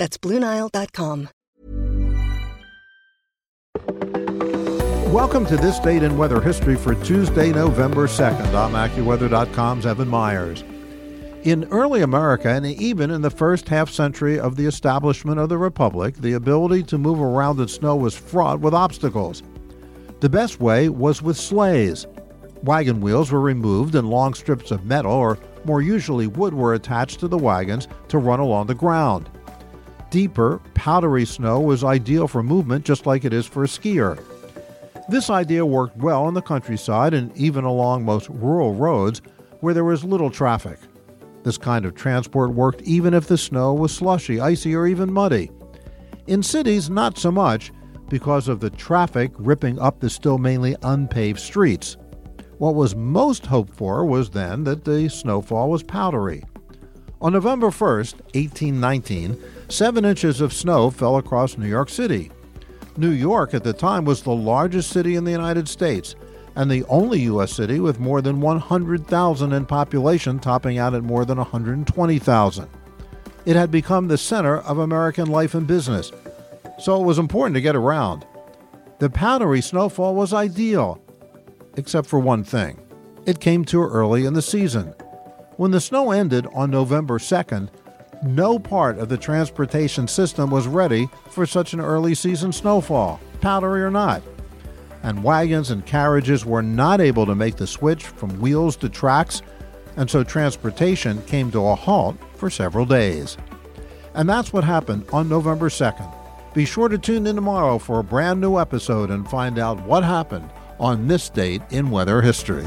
That's BlueNile.com. Welcome to this date in weather history for Tuesday, November 2nd. I'm AccuWeather.com's Evan Myers. In early America, and even in the first half century of the establishment of the Republic, the ability to move around in snow was fraught with obstacles. The best way was with sleighs. Wagon wheels were removed and long strips of metal, or more usually wood, were attached to the wagons to run along the ground. Deeper, powdery snow was ideal for movement just like it is for a skier. This idea worked well in the countryside and even along most rural roads where there was little traffic. This kind of transport worked even if the snow was slushy, icy, or even muddy. In cities, not so much because of the traffic ripping up the still mainly unpaved streets. What was most hoped for was then that the snowfall was powdery. On November 1st, 1819, seven inches of snow fell across New York City. New York at the time was the largest city in the United States and the only U.S. city with more than 100,000 in population, topping out at more than 120,000. It had become the center of American life and business, so it was important to get around. The powdery snowfall was ideal, except for one thing it came too early in the season. When the snow ended on November 2nd, no part of the transportation system was ready for such an early season snowfall, powdery or not. And wagons and carriages were not able to make the switch from wheels to tracks, and so transportation came to a halt for several days. And that's what happened on November 2nd. Be sure to tune in tomorrow for a brand new episode and find out what happened on this date in weather history.